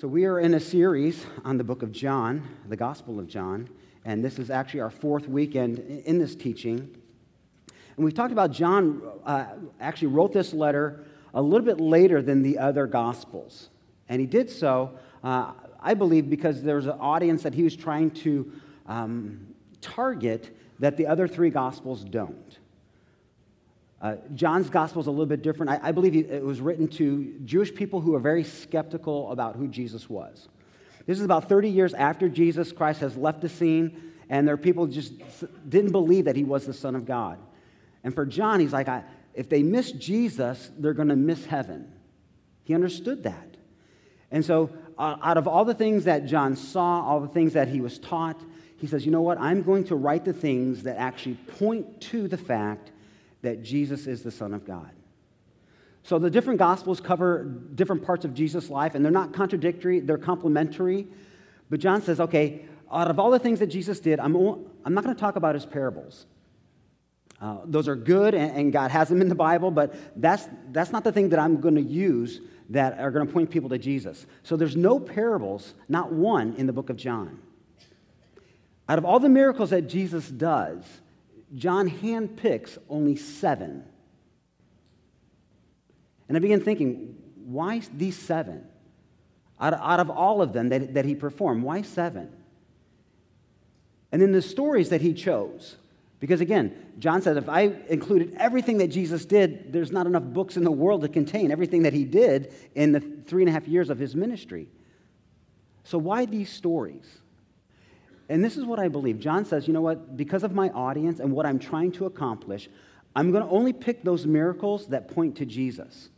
So, we are in a series on the book of John, the Gospel of John, and this is actually our fourth weekend in this teaching. And we've talked about John uh, actually wrote this letter a little bit later than the other Gospels. And he did so, uh, I believe, because there was an audience that he was trying to um, target that the other three Gospels don't. Uh, John's gospel is a little bit different. I, I believe it was written to Jewish people who are very skeptical about who Jesus was. This is about 30 years after Jesus Christ has left the scene, and there are people just didn't believe that he was the Son of God. And for John, he's like, if they miss Jesus, they're going to miss heaven. He understood that. And so, uh, out of all the things that John saw, all the things that he was taught, he says, you know what? I'm going to write the things that actually point to the fact that Jesus is the Son of God. So the different gospels cover different parts of Jesus' life, and they're not contradictory, they're complementary. But John says, okay, out of all the things that Jesus did, I'm, I'm not going to talk about his parables. Uh, those are good, and, and, God has them in the Bible, but that's, that's not the thing that I'm going to use that are going to point people to Jesus. So there's no parables, not one, in the book of John. Out of all the miracles that Jesus does, John handpicks only seven. And I began thinking, why these seven? Out of, out of all of them that, that he performed, why seven? And then the stories that he chose. Because again, John said, if I included everything that Jesus did, there's not enough books in the world to contain everything that he did in the three and a half years of his ministry. So, why these stories? And this is what I believe. John says, you know what? Because of my audience and what I'm trying to accomplish, I'm going to only pick those miracles that point to Jesus.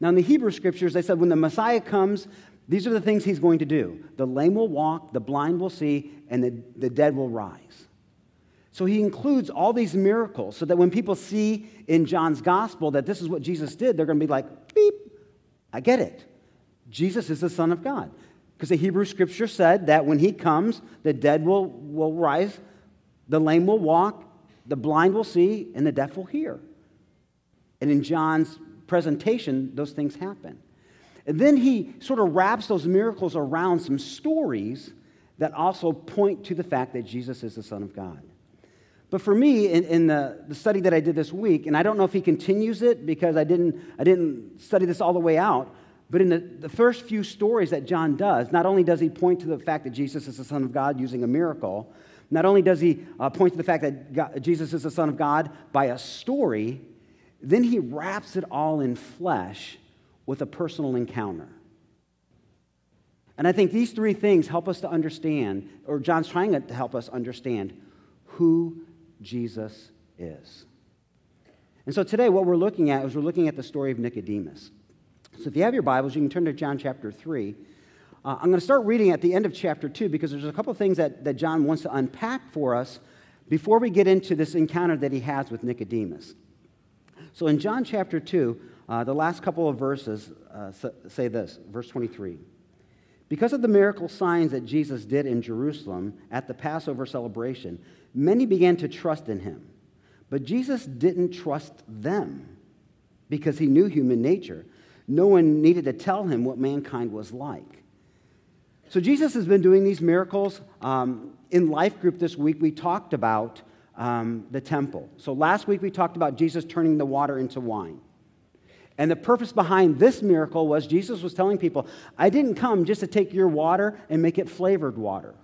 Now, in the Hebrew scriptures, they said when the Messiah comes, these are the things he's going to do the lame will walk, the blind will see, and the, the dead will rise. So he includes all these miracles so that when people see in John's gospel that this is what Jesus did, they're going to be like, beep, I get it. Jesus is the Son of God. Because the Hebrew scripture said that when he comes, the dead will, will rise, the lame will walk, the blind will see, and the deaf will hear. And in John's presentation, those things happen. And then he sort of wraps those miracles around some stories that also point to the fact that Jesus is the Son of God. But for me, in, in the, the study that I did this week, and I don't know if he continues it because I didn't, I didn't study this all the way out, but in the, the first few stories that John does, not only does he point to the fact that Jesus is the Son of God using a miracle, not only does he uh, point to the fact that God, Jesus is the Son of God by a story, then he wraps it all in flesh with a personal encounter. And I think these three things help us to understand, or John's trying to help us understand who Jesus is. And so today, what we're looking at is we're looking at the story of Nicodemus. So if you have your Bibles, you can turn to John chapter 3. Uh, I'm going to start reading at the end of chapter 2 because there's a couple of things that, that John wants to unpack for us before we get into this encounter that he has with Nicodemus. So in John chapter 2, uh, the last couple of verses uh, say this, verse 23. Because of the miracle signs that Jesus did in Jerusalem at the Passover celebration, many began to trust in him. But Jesus didn't trust them because he knew human nature no one needed to tell him what mankind was like. So Jesus has been doing these miracles. Um, in Life Group this week, we talked about um, the temple. So last week, we talked about Jesus turning the water into wine. And the purpose behind this miracle was Jesus was telling people, I didn't come just to take your water and make it flavored water.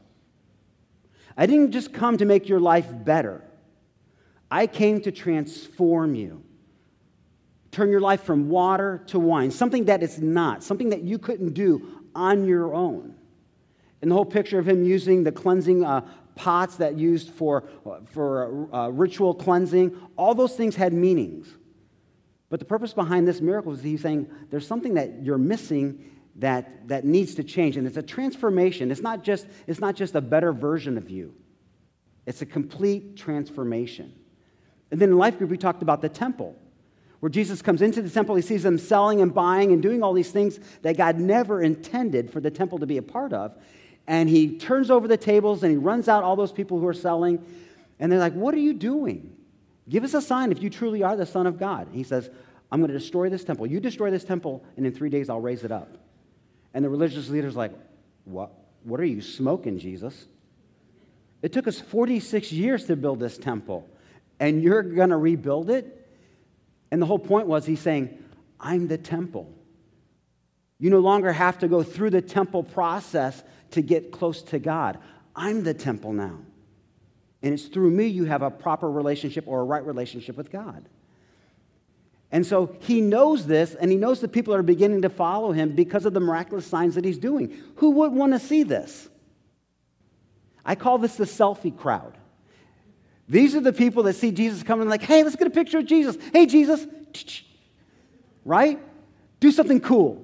I didn't just come to make your life better. I came to transform you turn your life from water to wine, something that it's not, something that you couldn't do on your own. And the whole picture of him using the cleansing uh, pots that used for, for uh, ritual cleansing, all those things had meanings. But the purpose behind this miracle is he's saying there's something that you're missing that, that needs to change. And it's a transformation. It's not, just, it's not just a better version of you, it's a complete transformation. And then in Life Group, we talked about the temple where Jesus comes into the temple, he sees them selling and buying and doing all these things that God never intended for the temple to be a part of. And he turns over the tables and he runs out all those people who are selling. And they're like, What are you doing? Give us a sign if you truly are the Son of God. he says, I'm going to destroy this temple. You destroy this temple, and in three days I'll raise it up. And the religious leader's like, What, what are you smoking, Jesus? It took us 46 years to build this temple, and you're going to rebuild it? And the whole point was he's saying, I'm the temple. You no longer have to go through the temple process to get close to God. I'm the temple now. And it's through me you have a proper relationship or a right relationship with God. And so he knows this, and he knows that people are beginning to follow him because of the miraculous signs that he's doing. Who would want to see this? I call this the selfie crowd. These are the people that see Jesus coming, like, hey, let's get a picture of Jesus. Hey, Jesus. Right? Do something cool.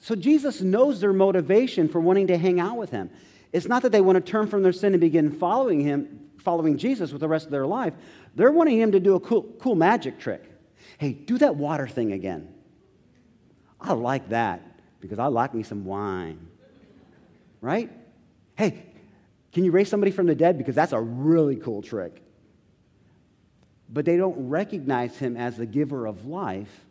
So Jesus knows their motivation for wanting to hang out with him. It's not that they want to turn from their sin and begin following him, following Jesus with the rest of their life. They're wanting him to do a cool, cool magic trick. Hey, do that water thing again. I like that because I like me some wine. Right? Hey, can you raise somebody from the dead? Because that's a really cool trick. But they don't recognize him as the giver of life.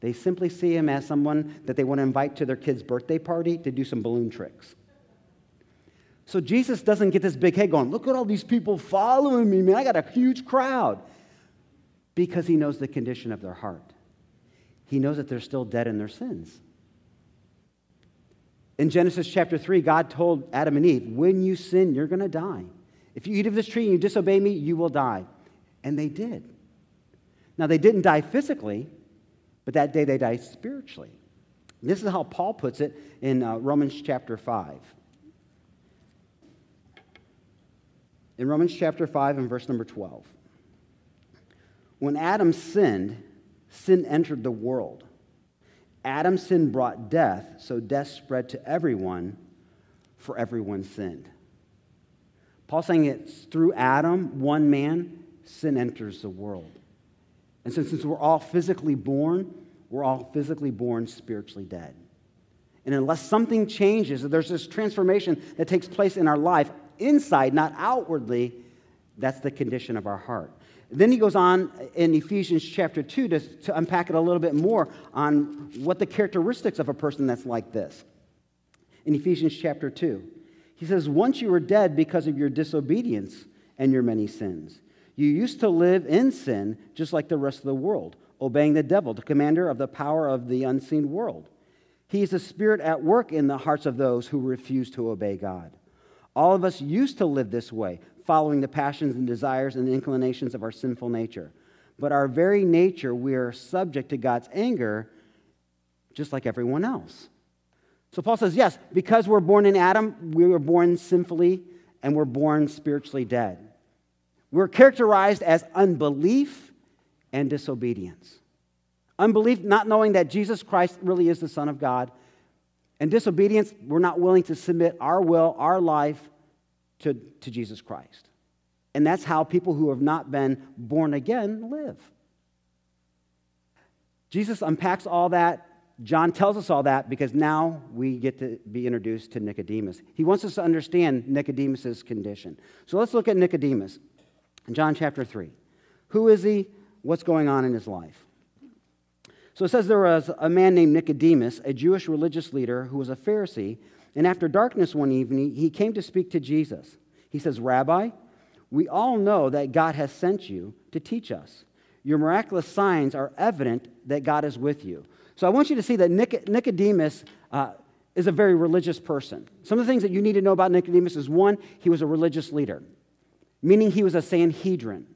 They simply see him as someone that they want to invite to their kid's birthday party to do some balloon tricks. So Jesus doesn't get this big head going, look at all these people following me, man. I got a huge crowd. Because he knows the condition of their heart. He knows that they're still dead in their sins. In Genesis chapter 3, God told Adam and Eve, when you sin, you're going to die. If you eat of this tree and you disobey me, you will die. And they did. Now, they didn't die physically, but that day they died spiritually. This is how Paul puts it in uh, Romans chapter 5. in Romans chapter 5 and verse number 12. When Adam sinned, sin entered the world. Adam's sin brought death, so death spread to everyone, for everyone sinned. Paul's saying it's through Adam, one man, sin enters the world. And so, since we're all physically born, we're all physically born spiritually dead. And unless something changes, there's this transformation that takes place in our life, inside, not outwardly, that's the condition of our heart. Then he goes on in Ephesians chapter 2 to, to unpack it a little bit more on what the characteristics of a person that's like this. In Ephesians chapter 2, he says, Once you were dead because of your disobedience and your many sins, you used to live in sin just like the rest of the world, obeying the devil, the commander of the power of the unseen world. He is a spirit at work in the hearts of those who refuse to obey God. All of us used to live this way, following the passions and desires and inclinations of our sinful nature. But our very nature, we are subject to God's anger just like everyone else. So Paul says, yes, because we're born in Adam, we were born sinfully and we're born spiritually dead. We're characterized as unbelief and disobedience. Unbelief, not knowing that Jesus Christ really is the Son of God, and disobedience, we're not willing to submit our will, our life to, to Jesus Christ. And that's how people who have not been born again live. Jesus unpacks all that. John tells us all that because now we get to be introduced to Nicodemus. He wants us to understand Nicodemus's condition. So let's look at Nicodemus in John chapter 3. Who is he? What's going on in his life? So it says there was a man named Nicodemus, a Jewish religious leader who was a Pharisee, and after darkness one evening, he came to speak to Jesus. He says, Rabbi, we all know that God has sent you to teach us. Your miraculous signs are evident that God is with you. So I want you to see that Nicodemus uh, is a very religious person. Some of the things that you need to know about Nicodemus is one, he was a religious leader, meaning he was a Sanhedrin.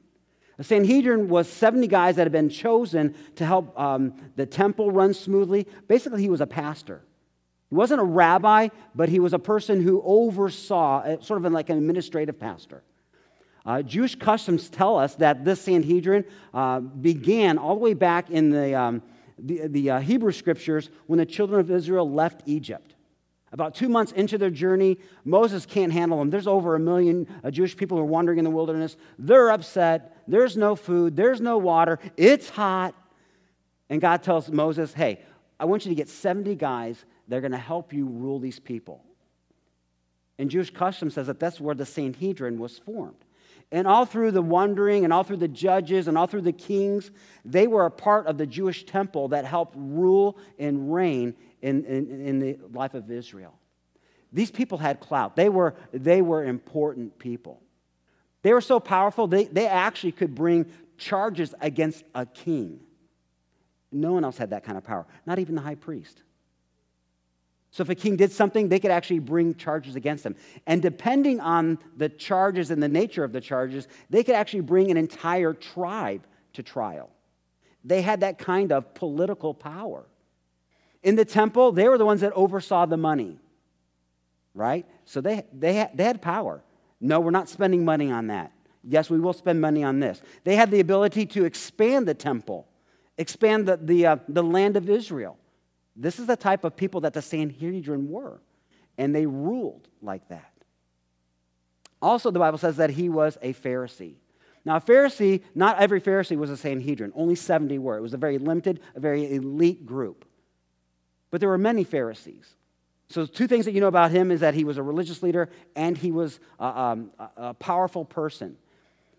A Sanhedrin was 70 guys that had been chosen to help um, the temple run smoothly. Basically, he was a pastor. He wasn't a rabbi, but he was a person who oversaw, uh, sort of like an administrative pastor. Uh, Jewish customs tell us that this Sanhedrin uh, began all the way back in the, um, the, the uh, Hebrew scriptures when the children of Israel left Egypt. About two months into their journey, Moses can't handle them. There's over a million uh, Jewish people who are wandering in the wilderness. They're upset. There's no food. There's no water. It's hot. And God tells Moses, hey, I want you to get 70 guys that are going to help you rule these people. And Jewish custom says that that's where the Sanhedrin was formed. And all through the wandering and all through the judges and all through the kings, they were a part of the Jewish temple that helped rule and reign in, in, in the life of Israel. These people had clout, they were, they were important people. They were so powerful, they, they actually could bring charges against a king. No one else had that kind of power, not even the high priest. So if a king did something, they could actually bring charges against them. And depending on the charges and the nature of the charges, they could actually bring an entire tribe to trial. They had that kind of political power. In the temple, they were the ones that oversaw the money, right? So they, they, had, they had power. No, we're not spending money on that. Yes, we will spend money on this. They had the ability to expand the temple, expand the, the, uh, the land of Israel. This is the type of people that the Sanhedrin were, and they ruled like that. Also, the Bible says that he was a Pharisee. Now, a Pharisee, not every Pharisee was a Sanhedrin, only 70 were. It was a very limited, a very elite group. But there were many Pharisees. So, two things that you know about him is that he was a religious leader and he was a, um, a powerful person.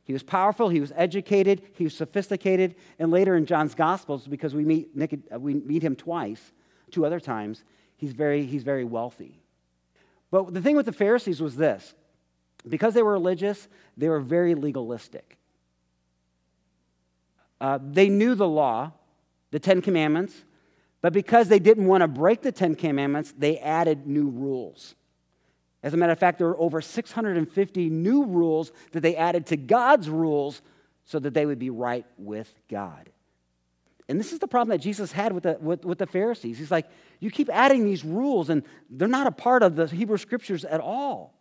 He was powerful, he was educated, he was sophisticated, and later in John's Gospels, because we meet, we meet him twice, two other times, he's very, he's very wealthy. But the thing with the Pharisees was this because they were religious, they were very legalistic. Uh, they knew the law, the Ten Commandments, but because they didn't want to break the Ten Commandments, they added new rules. As a matter of fact, there were over 650 new rules that they added to God's rules so that they would be right with God. And this is the problem that Jesus had with the, with, with the Pharisees. He's like, you keep adding these rules, and they're not a part of the Hebrew scriptures at all.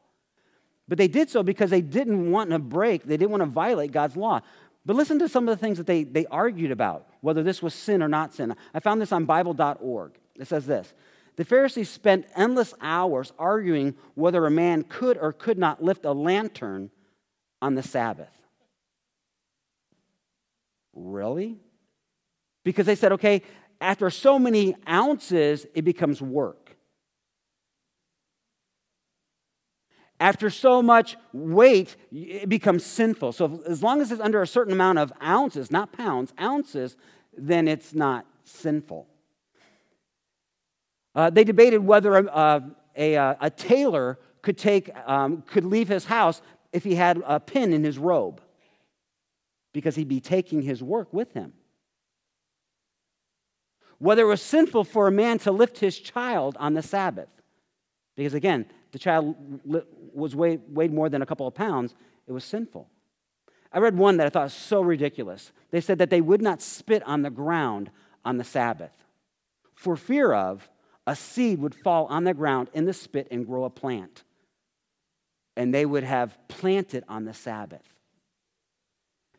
But they did so because they didn't want to break, they didn't want to violate God's law. But listen to some of the things that they, they argued about, whether this was sin or not sin. I found this on Bible.org. It says this The Pharisees spent endless hours arguing whether a man could or could not lift a lantern on the Sabbath. Really? Because they said, okay, after so many ounces, it becomes work. After so much weight, it becomes sinful. So as long as it's under a certain amount of ounces, not pounds, ounces, then it's not sinful. Uh, they debated whether a, a, a, a tailor could, take, um, could leave his house if he had a pin in his robe, because he'd be taking his work with him whether it was sinful for a man to lift his child on the Sabbath. Because again, the child was weighed, weighed more than a couple of pounds, it was sinful. I read one that I thought was so ridiculous. They said that they would not spit on the ground on the Sabbath for fear of a seed would fall on the ground in the spit and grow a plant. And they would have planted on the Sabbath.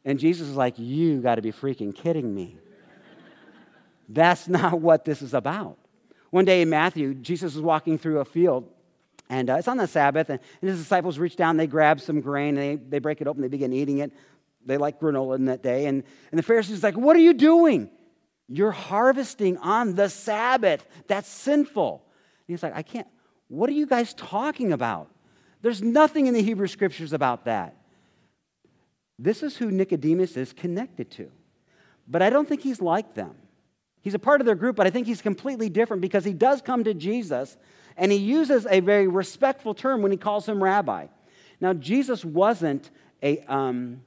And Jesus is like, You got to be freaking kidding me. That's not what this is about. One day in Matthew, Jesus was walking through a field, and uh, it's on the Sabbath, and, and, his disciples reach down, they grab some grain, they, they break it open, they begin eating it. They like granola in that day. And, and the Pharisees like, What are you doing? You're harvesting on the Sabbath. That's sinful. And he's like, I can't. What are you guys talking about? There's nothing in the Hebrew scriptures about that. This is who Nicodemus is connected to. But I don't think he's like them. He's a part of their group, but I think he's completely different because he does come to Jesus and he uses a very respectful term when he calls him rabbi. Now, Jesus wasn't a, um,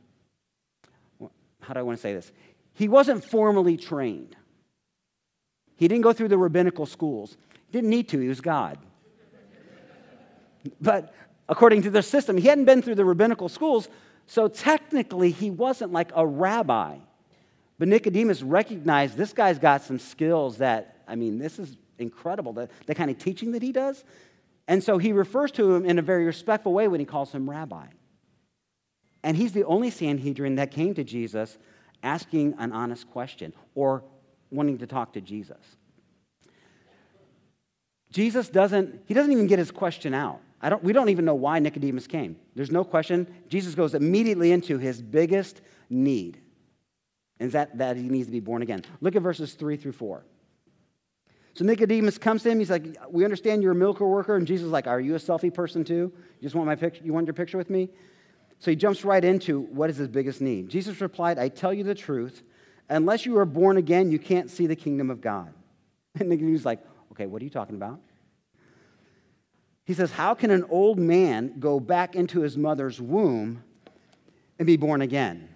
how do I want to say this? He wasn't formally trained. He didn't go through the rabbinical schools. He didn't need to, he was God. but according to their system, he hadn't been through the rabbinical schools, so technically he wasn't like a rabbi. But Nicodemus recognized this guy's got some skills that, I mean, this is incredible, the, the kind of teaching that he does. And so he refers to him in a very respectful way when he calls him rabbi. And he's the only Sanhedrin that came to Jesus asking an honest question or wanting to talk to Jesus. Jesus doesn't, he doesn't even get his question out. I don't, we don't even know why Nicodemus came. There's no question. Jesus goes immediately into his biggest need and that, that he needs to be born again. Look at verses 3 through 4. So Nicodemus comes to him. He's like, We understand you're a miracle worker. And Jesus is like, Are you a selfie person too? You just want my picture? You want your picture with me? So he jumps right into what is his biggest need. Jesus replied, I tell you the truth. Unless you are born again, you can't see the kingdom of God. And Nicodemus like, okay, what are you talking about? He says, How can an old man go back into his mother's womb and be born again?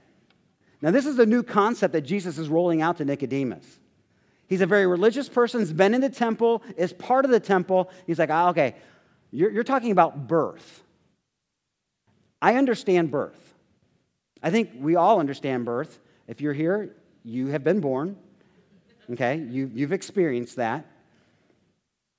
Now, this is a new concept that Jesus is rolling out to Nicodemus. He's a very religious person, He's been in the temple, is part of the temple. He's like, ah, okay, you're, you're talking about birth. I understand birth. I think we all understand birth. If you're here, you have been born. Okay? You, you've experienced that.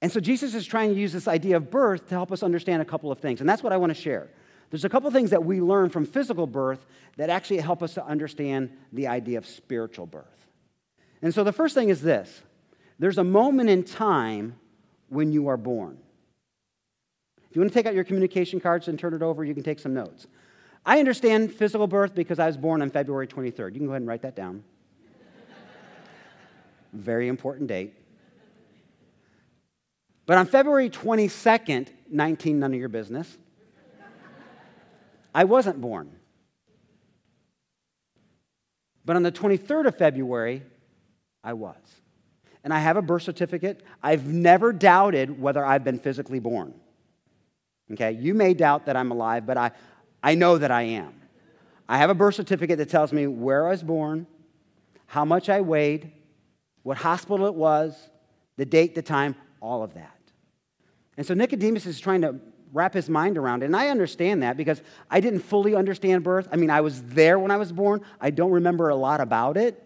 And so Jesus is trying to use this idea of birth to help us understand a couple of things. And that's what I want to share. There's a couple things that we learn from physical birth that actually help us to understand the idea of spiritual birth. And so the first thing is this there's a moment in time when you are born. If you want to take out your communication cards and turn it over, you can take some notes. I understand physical birth because I was born on February 23rd. You can go ahead and write that down. Very important date. But on February 22nd, 19, none of your business, I wasn't born. But on the 23rd of February, I was. And I have a birth certificate. I've never doubted whether I've been physically born. Okay, you may doubt that I'm alive, but I, I know that I am. I have a birth certificate that tells me where I was born, how much I weighed, what hospital it was, the date, the time, all of that. And so Nicodemus is trying to wrap his mind around it. And I understand that because I didn't fully understand birth. I mean, I was there when I was born, I don't remember a lot about it,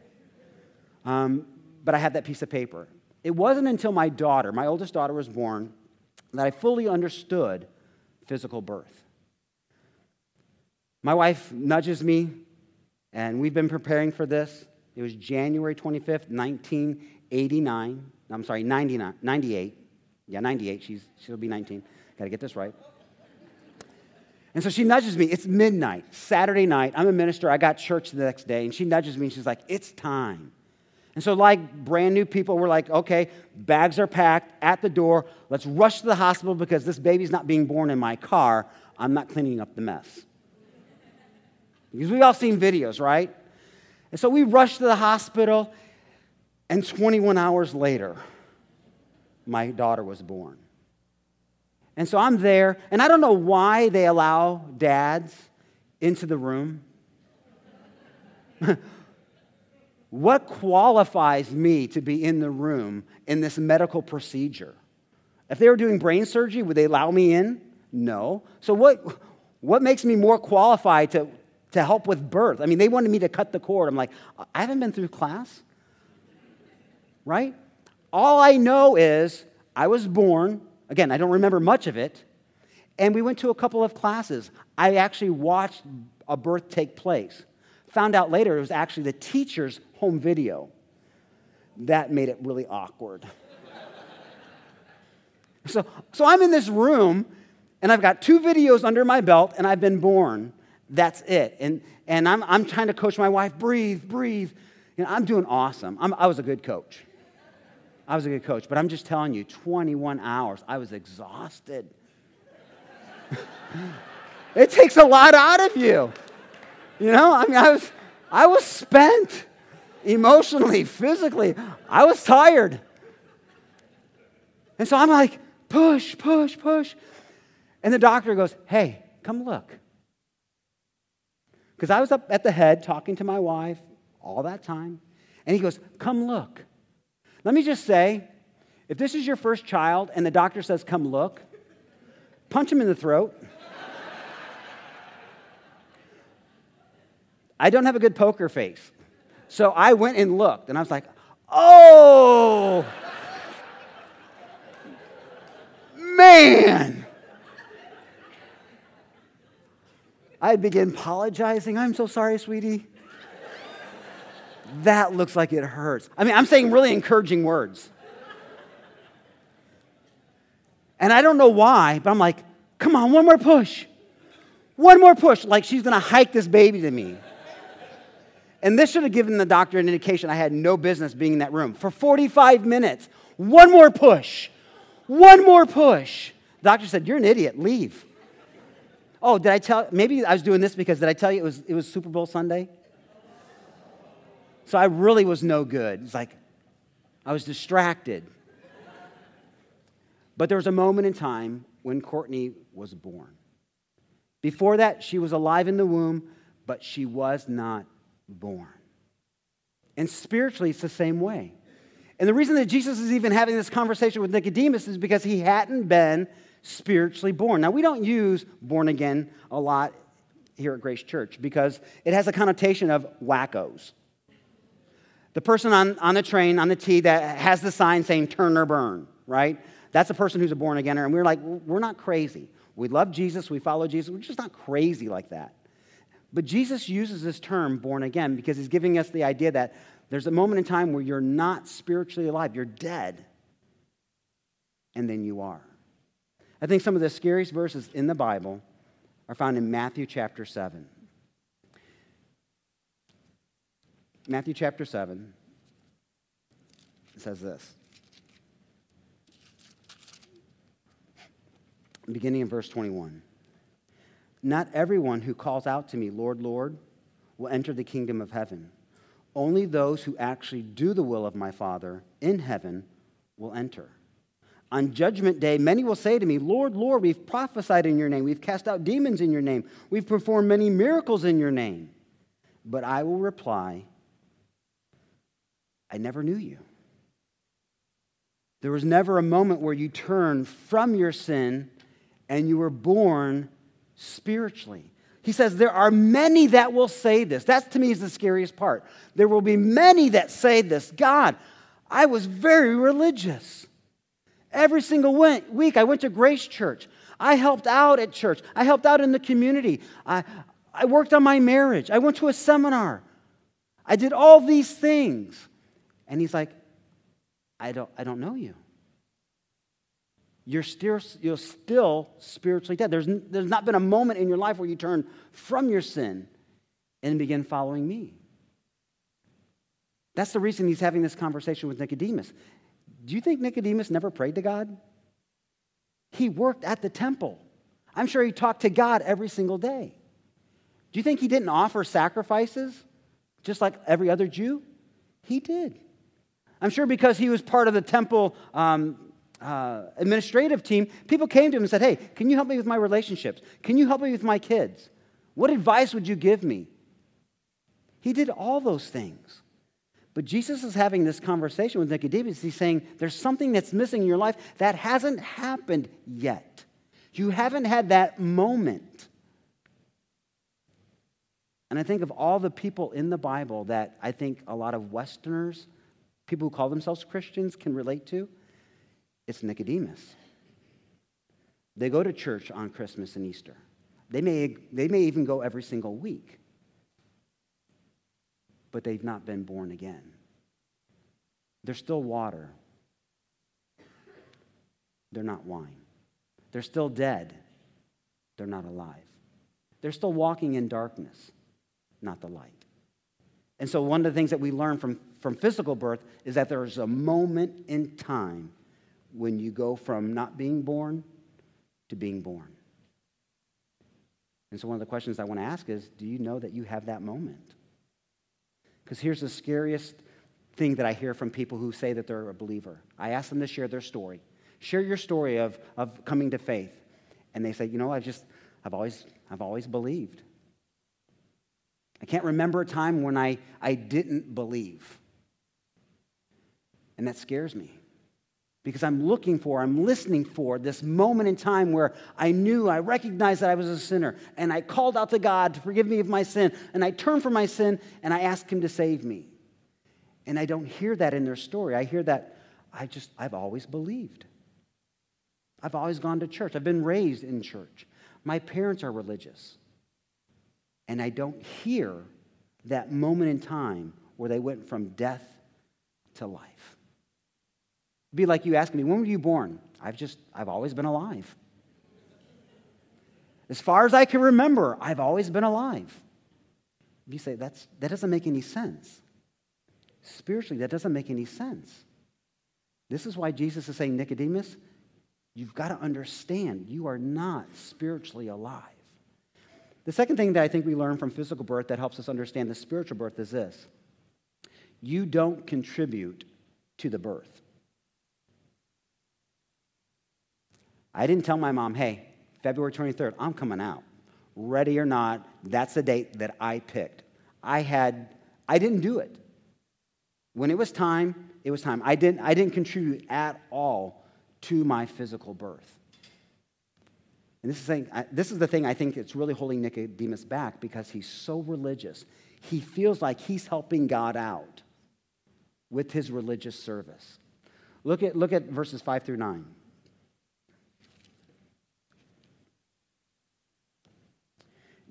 um, but I had that piece of paper. It wasn't until my daughter, my oldest daughter, was born that I fully understood physical birth. My wife nudges me, and we've been preparing for this. It was January 25th, 1989. I'm sorry, 99, 98. Yeah, 98. She's, she'll be 19. Got to get this right. And so she nudges me. It's midnight, Saturday night. I'm a minister. I got church the next day. And she nudges me and she's like, It's time. And so, like brand new people, we're like, okay, bags are packed at the door. Let's rush to the hospital because this baby's not being born in my car. I'm not cleaning up the mess. Because we've all seen videos, right? And so we rush to the hospital, and 21 hours later, my daughter was born. And so I'm there, and I don't know why they allow dads into the room. What qualifies me to be in the room in this medical procedure? If they were doing brain surgery, would they allow me in? No. So, what, what makes me more qualified to, to help with birth? I mean, they wanted me to cut the cord. I'm like, I haven't been through class, right? All I know is I was born. Again, I don't remember much of it. And we went to a couple of classes. I actually watched a birth take place. Found out later it was actually the teacher's home video. That made it really awkward. so, so I'm in this room and I've got two videos under my belt and I've been born. That's it. And, and I'm, I'm trying to coach my wife breathe, breathe. You know, I'm doing awesome. I'm, I was a good coach. I was a good coach, but I'm just telling you, 21 hours, I was exhausted. it takes a lot out of you. You know, I mean, I was, I was spent emotionally, physically. I was tired. And so I'm like, push, push, push. And the doctor goes, hey, come look. Because I was up at the head talking to my wife all that time. And he goes, come look. Let me just say, if this is your first child and the doctor says, come look, punch him in the throat. I don't have a good poker face. So I went and looked, and I was like, oh, man. I began apologizing. I'm so sorry, sweetie. That looks like it hurts. I mean, I'm saying really encouraging words. And I don't know why, but I'm like, come on, one more push. One more push. Like she's gonna hike this baby to me. And this should have given the doctor an indication I had no business being in that room. For 45 minutes, one more push, one more push. The doctor said, You're an idiot, leave. Oh, did I tell? Maybe I was doing this because did I tell you it was, it was Super Bowl Sunday? So I really was no good. It's like I was distracted. But there was a moment in time when Courtney was born. Before that, she was alive in the womb, but she was not born. And spiritually, it's the same way. And the reason that Jesus is even having this conversation with Nicodemus is because he hadn't been spiritually born. Now, we don't use born again a lot here at Grace Church because it has a connotation of wackos. The person on, on the train, on the T, that has the sign saying turn or burn, right? That's a person who's a born againer. And we're like, we're not crazy. We love Jesus, we follow Jesus, we're just not crazy like that. But Jesus uses this term, born again, because he's giving us the idea that there's a moment in time where you're not spiritually alive, you're dead, and then you are. I think some of the scariest verses in the Bible are found in Matthew chapter 7. Matthew chapter 7 says this. Beginning in verse 21. Not everyone who calls out to me, Lord, Lord, will enter the kingdom of heaven. Only those who actually do the will of my Father in heaven will enter. On judgment day, many will say to me, Lord, Lord, we've prophesied in your name. We've cast out demons in your name. We've performed many miracles in your name. But I will reply, I never knew you. There was never a moment where you turned from your sin and you were born spiritually. He says, There are many that will say this. That to me is the scariest part. There will be many that say this God, I was very religious. Every single week, I went to Grace Church. I helped out at church. I helped out in the community. I, I worked on my marriage. I went to a seminar. I did all these things. And he's like, I don't, I don't know you. You're still, you're still spiritually dead. There's, there's not been a moment in your life where you turn from your sin and begin following me. That's the reason he's having this conversation with Nicodemus. Do you think Nicodemus never prayed to God? He worked at the temple. I'm sure he talked to God every single day. Do you think he didn't offer sacrifices just like every other Jew? He did. I'm sure because he was part of the temple um, uh, administrative team, people came to him and said, Hey, can you help me with my relationships? Can you help me with my kids? What advice would you give me? He did all those things. But Jesus is having this conversation with Nicodemus. He's saying, There's something that's missing in your life that hasn't happened yet. You haven't had that moment. And I think of all the people in the Bible that I think a lot of Westerners, people who call themselves Christians, can relate to. It's Nicodemus. They go to church on Christmas and Easter. They may, they may even go every single week but they've not been born again. They're still water. They're not wine. They're still dead. They're not alive. They're still walking in darkness, not the light. And so, one of the things that we learn from, from physical birth is that there's a moment in time when you go from not being born to being born. And so, one of the questions I want to ask is do you know that you have that moment? Because here's the scariest thing that I hear from people who say that they're a believer. I ask them to share their story. Share your story of, of coming to faith. And they say, you know, I've just, I've always, I've always believed. I can't remember a time when I, I didn't believe. And that scares me because I'm looking for, I'm listening for this moment in time where I knew, I recognized that I was a sinner, and I called out to God to forgive me of my sin, and I turned from my sin, and I asked Him to save me. And I don't hear that in their story. I hear that I just, I've always believed. I've always gone to church. I've been raised in church. My parents are religious. And I don't hear that moment in time where they went from death to life It'd be like you asking me, when were you born? I've just, I've always been alive. As far as I can remember, I've always been alive. You say, That's, that doesn't make any sense. Spiritually, that doesn't make any sense. This is why Jesus is saying, Nicodemus, you've got to understand you are not spiritually alive. The second thing that I think we learn from physical birth that helps us understand the spiritual birth is this you don't contribute to the birth. I didn't tell my mom, hey, February 23rd, I'm coming out. Ready or not, that's the date that I picked. I had, I didn't do it. When it was time, it was time. I didn't, I didn't contribute at all to my physical birth. And this is, thing, this is the thing I think it's really holding Nicodemus back because he's so religious. He feels like he's helping God out with his religious service. Look at, look at verses 5 through 9.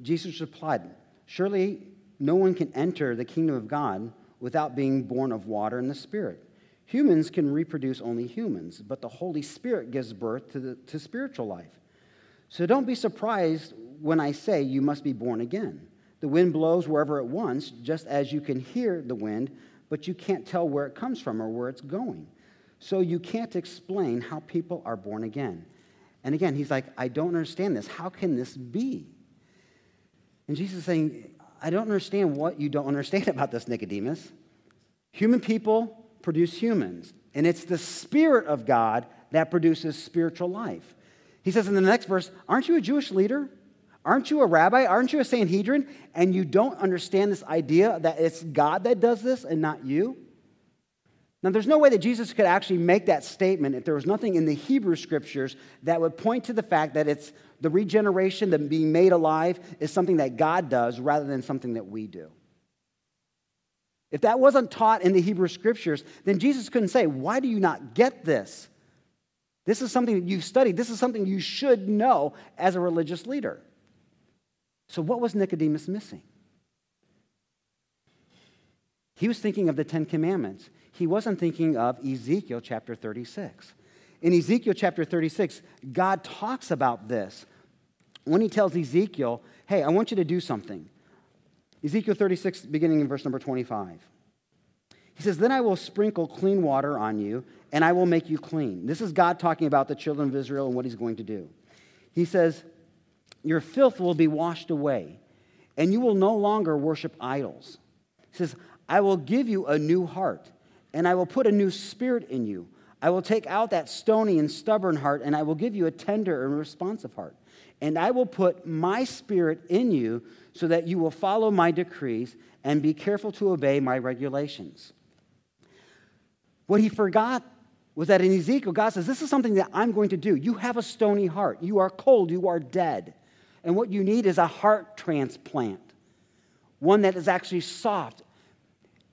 Jesus replied, Surely no one can enter the kingdom of God without being born of water and the Spirit. Humans can reproduce only humans, but the Holy Spirit gives birth to, the, to spiritual life. So don't be surprised when I say you must be born again. The wind blows wherever it wants, just as you can hear the wind, but you can't tell where it comes from or where it's going. So you can't explain how people are born again. And again, he's like, I don't understand this. How can this be? And Jesus is saying, I don't understand what you don't understand about this, Nicodemus. Human people produce humans, and it's the Spirit of God that produces spiritual life. He says in the next verse, Aren't you a Jewish leader? Aren't you a rabbi? Aren't you a Sanhedrin? And you don't understand this idea that it's God that does this and not you? Now, there's no way that Jesus could actually make that statement if there was nothing in the Hebrew scriptures that would point to the fact that it's the regeneration, the being made alive, is something that God does rather than something that we do. If that wasn't taught in the Hebrew scriptures, then Jesus couldn't say, Why do you not get this? This is something that you've studied. This is something you should know as a religious leader. So, what was Nicodemus missing? He was thinking of the Ten Commandments. He wasn't thinking of Ezekiel chapter 36. In Ezekiel chapter 36, God talks about this when he tells Ezekiel, Hey, I want you to do something. Ezekiel 36, beginning in verse number 25. He says, Then I will sprinkle clean water on you, and I will make you clean. This is God talking about the children of Israel and what he's going to do. He says, Your filth will be washed away, and you will no longer worship idols. He says, I will give you a new heart, and I will put a new spirit in you. I will take out that stony and stubborn heart, and I will give you a tender and responsive heart. And I will put my spirit in you so that you will follow my decrees and be careful to obey my regulations. What he forgot was that in Ezekiel, God says, This is something that I'm going to do. You have a stony heart. You are cold. You are dead. And what you need is a heart transplant, one that is actually soft.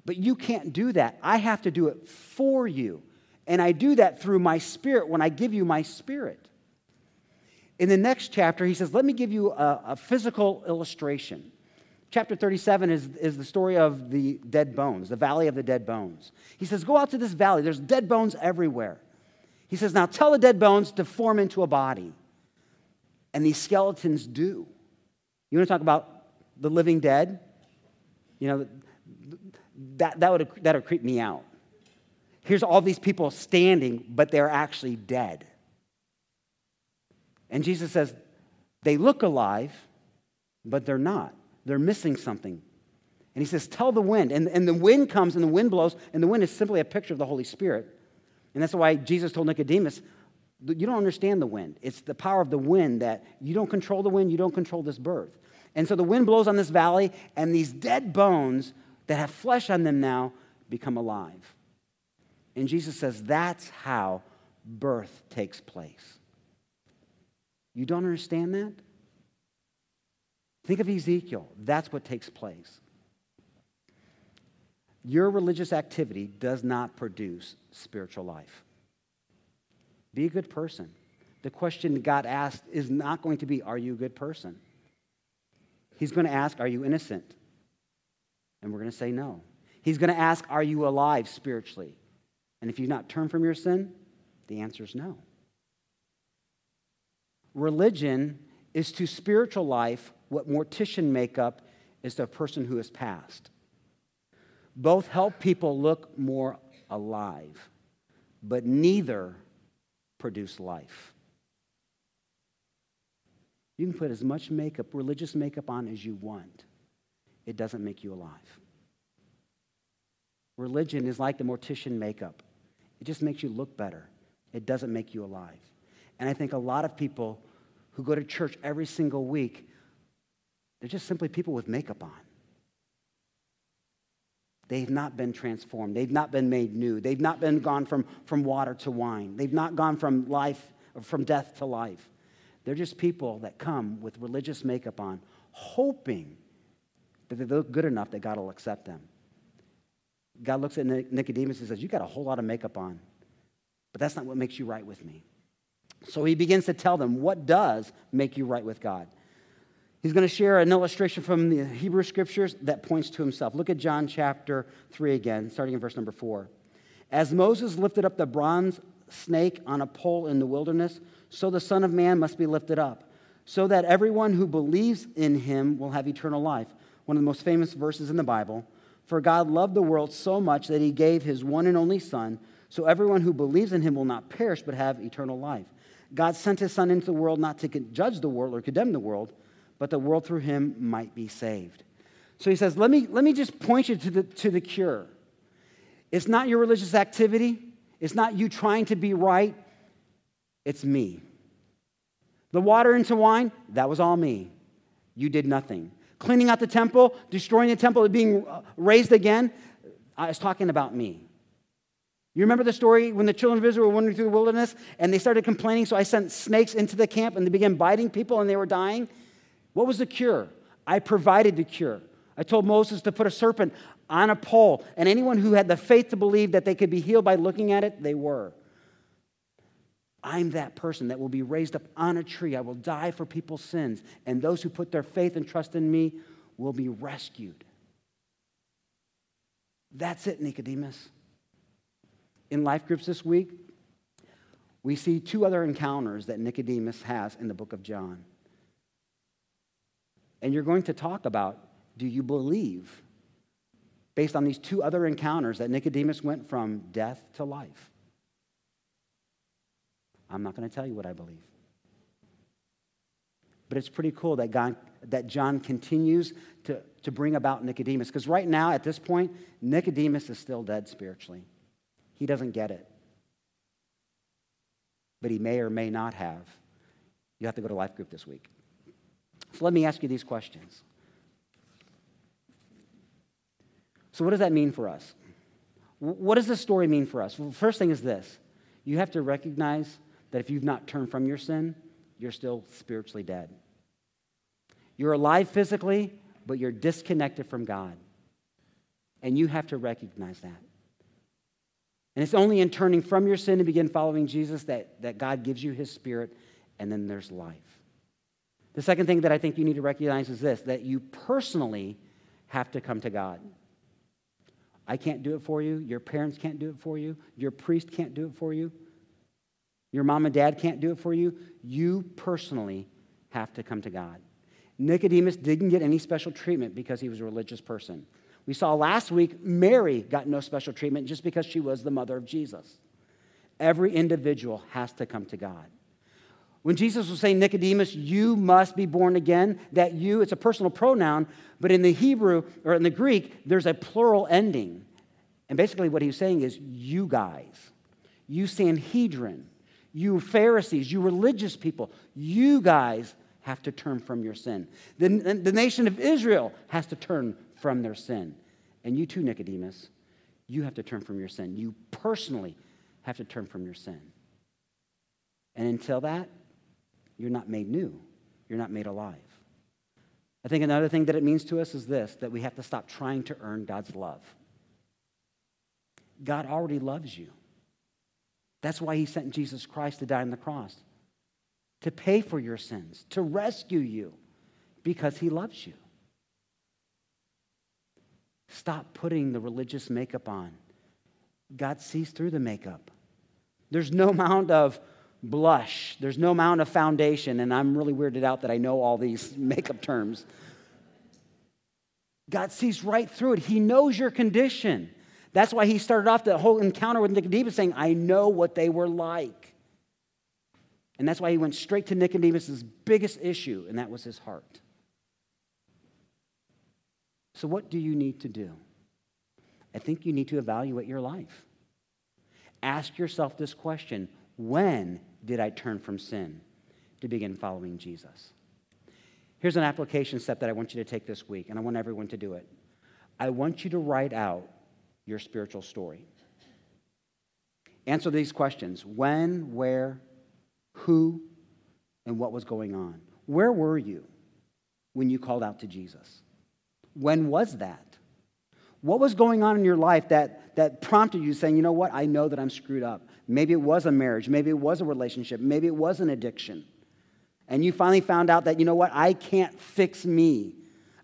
But you can't do that. I have to do it for you. And I do that through my spirit when I give you my spirit. In the next chapter, he says, Let me give you a, a physical illustration. Chapter 37 is, is the story of the dead bones, the valley of the dead bones. He says, Go out to this valley. There's dead bones everywhere. He says, Now tell the dead bones to form into a body. And these skeletons do. You want to talk about the living dead? You know, that, that, would, that would creep me out. Here's all these people standing, but they're actually dead. And Jesus says, They look alive, but they're not. They're missing something. And he says, Tell the wind. And, and the wind comes and the wind blows, and the wind is simply a picture of the Holy Spirit. And that's why Jesus told Nicodemus, You don't understand the wind. It's the power of the wind that you don't control the wind, you don't control this birth. And so the wind blows on this valley, and these dead bones that have flesh on them now become alive. And Jesus says, That's how birth takes place. You don't understand that? Think of Ezekiel. That's what takes place. Your religious activity does not produce spiritual life. Be a good person. The question God asked is not going to be, Are you a good person? He's going to ask, Are you innocent? And we're going to say no. He's going to ask, Are you alive spiritually? And if you've not turned from your sin, the answer is no. Religion is to spiritual life what mortician makeup is to a person who has passed. Both help people look more alive, but neither produce life. You can put as much makeup, religious makeup on as you want. It doesn't make you alive. Religion is like the mortician makeup. It just makes you look better. It doesn't make you alive. And I think a lot of people who go to church every single week, they're just simply people with makeup on. They've not been transformed. They've not been made new. They've not been gone from, from water to wine. They've not gone from life, from death to life. They're just people that come with religious makeup on, hoping that they look good enough that God will accept them. God looks at Nicodemus and says, You got a whole lot of makeup on, but that's not what makes you right with me. So he begins to tell them what does make you right with God. He's going to share an illustration from the Hebrew scriptures that points to himself. Look at John chapter 3 again, starting in verse number 4. As Moses lifted up the bronze snake on a pole in the wilderness, so the Son of Man must be lifted up, so that everyone who believes in him will have eternal life. One of the most famous verses in the Bible. For God loved the world so much that he gave his one and only Son, so everyone who believes in him will not perish but have eternal life. God sent his Son into the world not to judge the world or condemn the world, but the world through him might be saved. So he says, let me, let me just point you to the, to the cure. It's not your religious activity, it's not you trying to be right, it's me. The water into wine, that was all me. You did nothing. Cleaning out the temple, destroying the temple, being uh, raised again, I was talking about me. You remember the story when the children of Israel were wandering through the wilderness and they started complaining, so I sent snakes into the camp and they began biting people and they were dying? What was the cure? I provided the cure. I told Moses to put a serpent on a pole, and anyone who had the faith to believe that they could be healed by looking at it, they were. I'm that person that will be raised up on a tree. I will die for people's sins, and those who put their faith and trust in me will be rescued. That's it, Nicodemus in life groups this week, we see two other encounters that Nicodemus has in the book of John. And you're going to talk about do you believe based on these two other encounters that Nicodemus went from death to life? I'm not going to tell you what I believe. But it's pretty cool that, God, that John continues to, to bring about Nicodemus. Because right now, at this point, Nicodemus is still dead spiritually. He doesn't get it. But he may or may not have. You have to go to life group this week. So let me ask you these questions. So, what does that mean for us? What does this story mean for us? Well, the first thing is this you have to recognize that if you've not turned from your sin, you're still spiritually dead. You're alive physically, but you're disconnected from God. And you have to recognize that. And it's only in turning from your sin and begin following Jesus that, that God gives you his spirit, and then there's life. The second thing that I think you need to recognize is this that you personally have to come to God. I can't do it for you. Your parents can't do it for you. Your priest can't do it for you. Your mom and dad can't do it for you. You personally have to come to God. Nicodemus didn't get any special treatment because he was a religious person. We saw last week Mary got no special treatment just because she was the mother of Jesus. Every individual has to come to God. When Jesus was saying, Nicodemus, you must be born again, that you, it's a personal pronoun, but in the Hebrew or in the Greek, there's a plural ending. And basically, what he's saying is, you guys, you Sanhedrin, you Pharisees, you religious people, you guys have to turn from your sin. The, the nation of Israel has to turn from their sin. And you too, Nicodemus, you have to turn from your sin. You personally have to turn from your sin. And until that, you're not made new, you're not made alive. I think another thing that it means to us is this that we have to stop trying to earn God's love. God already loves you. That's why he sent Jesus Christ to die on the cross, to pay for your sins, to rescue you, because he loves you. Stop putting the religious makeup on. God sees through the makeup. There's no amount of blush, there's no amount of foundation, and I'm really weirded out that I know all these makeup terms. God sees right through it. He knows your condition. That's why he started off the whole encounter with Nicodemus saying, I know what they were like. And that's why he went straight to Nicodemus' biggest issue, and that was his heart. So, what do you need to do? I think you need to evaluate your life. Ask yourself this question When did I turn from sin to begin following Jesus? Here's an application step that I want you to take this week, and I want everyone to do it. I want you to write out your spiritual story. Answer these questions when, where, who, and what was going on. Where were you when you called out to Jesus? When was that? What was going on in your life that, that prompted you saying, you know what, I know that I'm screwed up? Maybe it was a marriage, maybe it was a relationship, maybe it was an addiction. And you finally found out that, you know what, I can't fix me.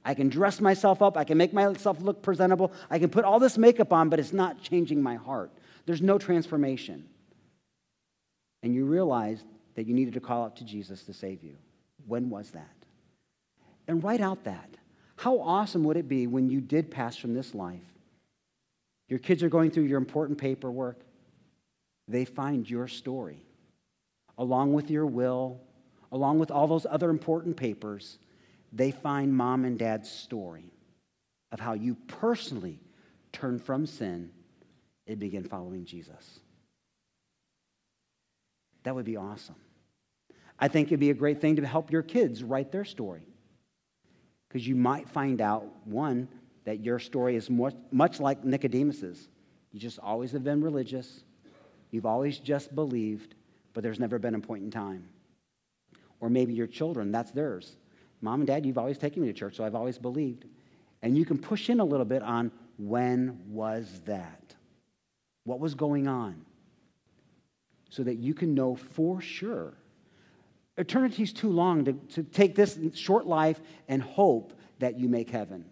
I can dress myself up, I can make myself look presentable, I can put all this makeup on, but it's not changing my heart. There's no transformation. And you realized that you needed to call out to Jesus to save you. When was that? And write out that. How awesome would it be when you did pass from this life? Your kids are going through your important paperwork. They find your story, along with your will, along with all those other important papers. They find mom and dad's story of how you personally turned from sin and began following Jesus. That would be awesome. I think it'd be a great thing to help your kids write their story. Because you might find out, one, that your story is more, much like Nicodemus's. You just always have been religious, you've always just believed, but there's never been a point in time. Or maybe your children, that's theirs. Mom and dad, you've always taken me to church, so I've always believed. And you can push in a little bit on when was that? What was going on? So that you can know for sure Eternity's too long to, to take this short life and hope that you make heaven.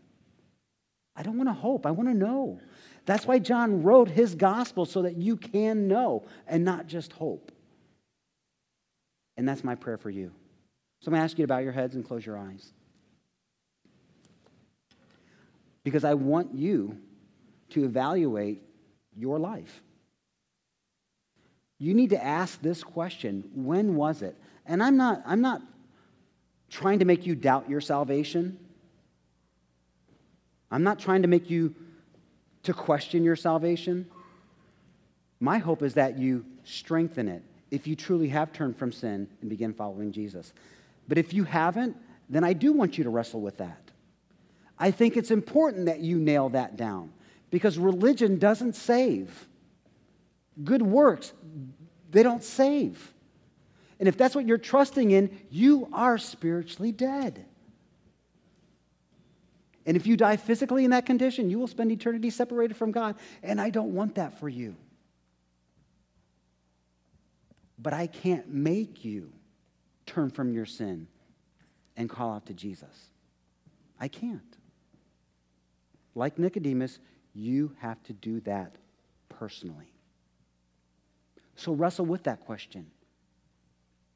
I don't want to hope, I want to know. That's why John wrote his gospel so that you can know and not just hope. And that's my prayer for you. So I'm going to ask you to bow your heads and close your eyes. Because I want you to evaluate your life. You need to ask this question when was it? And I'm not, I'm not trying to make you doubt your salvation. I'm not trying to make you to question your salvation. My hope is that you strengthen it if you truly have turned from sin and begin following Jesus. But if you haven't, then I do want you to wrestle with that. I think it's important that you nail that down because religion doesn't save. Good works, they don't save. And if that's what you're trusting in, you are spiritually dead. And if you die physically in that condition, you will spend eternity separated from God. And I don't want that for you. But I can't make you turn from your sin and call out to Jesus. I can't. Like Nicodemus, you have to do that personally. So wrestle with that question.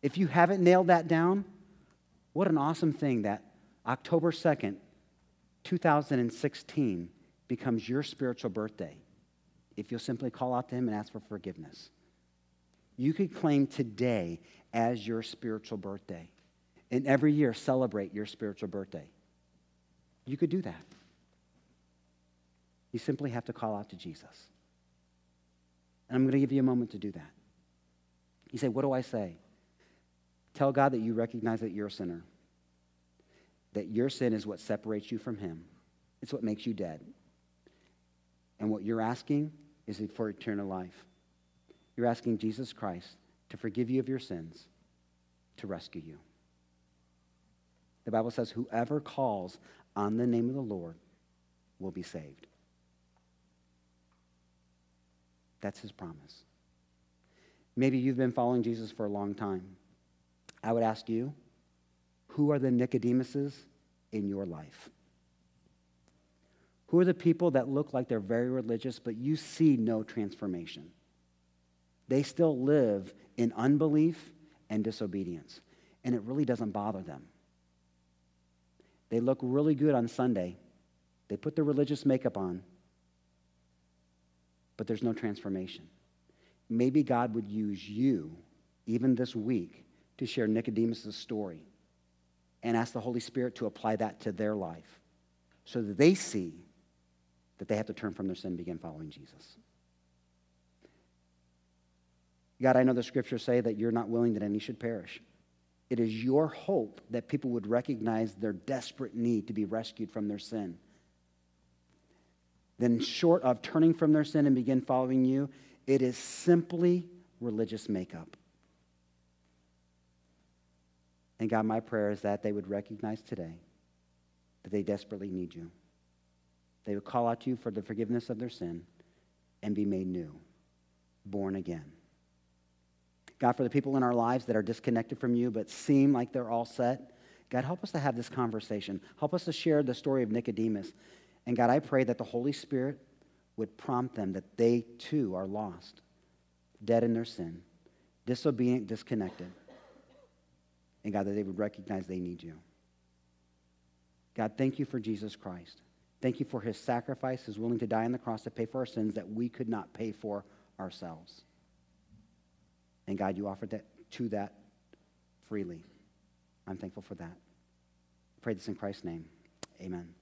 If you haven't nailed that down, what an awesome thing that October 2nd, 2016 becomes your spiritual birthday if you'll simply call out to Him and ask for forgiveness. You could claim today as your spiritual birthday and every year celebrate your spiritual birthday. You could do that. You simply have to call out to Jesus. And I'm going to give you a moment to do that. You say, What do I say? Tell God that you recognize that you're a sinner, that your sin is what separates you from Him, it's what makes you dead. And what you're asking is for eternal life. You're asking Jesus Christ to forgive you of your sins, to rescue you. The Bible says, whoever calls on the name of the Lord will be saved. That's his promise. Maybe you've been following Jesus for a long time. I would ask you, who are the Nicodemuses in your life? Who are the people that look like they're very religious, but you see no transformation? They still live in unbelief and disobedience, and it really doesn't bother them. They look really good on Sunday, they put their religious makeup on, but there's no transformation. Maybe God would use you, even this week, to share Nicodemus' story and ask the Holy Spirit to apply that to their life so that they see that they have to turn from their sin and begin following Jesus. God, I know the scriptures say that you're not willing that any should perish. It is your hope that people would recognize their desperate need to be rescued from their sin. Then, short of turning from their sin and begin following you, it is simply religious makeup. And God, my prayer is that they would recognize today that they desperately need you. They would call out to you for the forgiveness of their sin and be made new, born again. God, for the people in our lives that are disconnected from you but seem like they're all set, God, help us to have this conversation. Help us to share the story of Nicodemus. And God, I pray that the Holy Spirit would prompt them that they too are lost, dead in their sin, disobedient, disconnected. And God, that they would recognize they need you. God, thank you for Jesus Christ. Thank you for his sacrifice, his willing to die on the cross to pay for our sins that we could not pay for ourselves. And God, you offered that to that freely. I'm thankful for that. I pray this in Christ's name. Amen.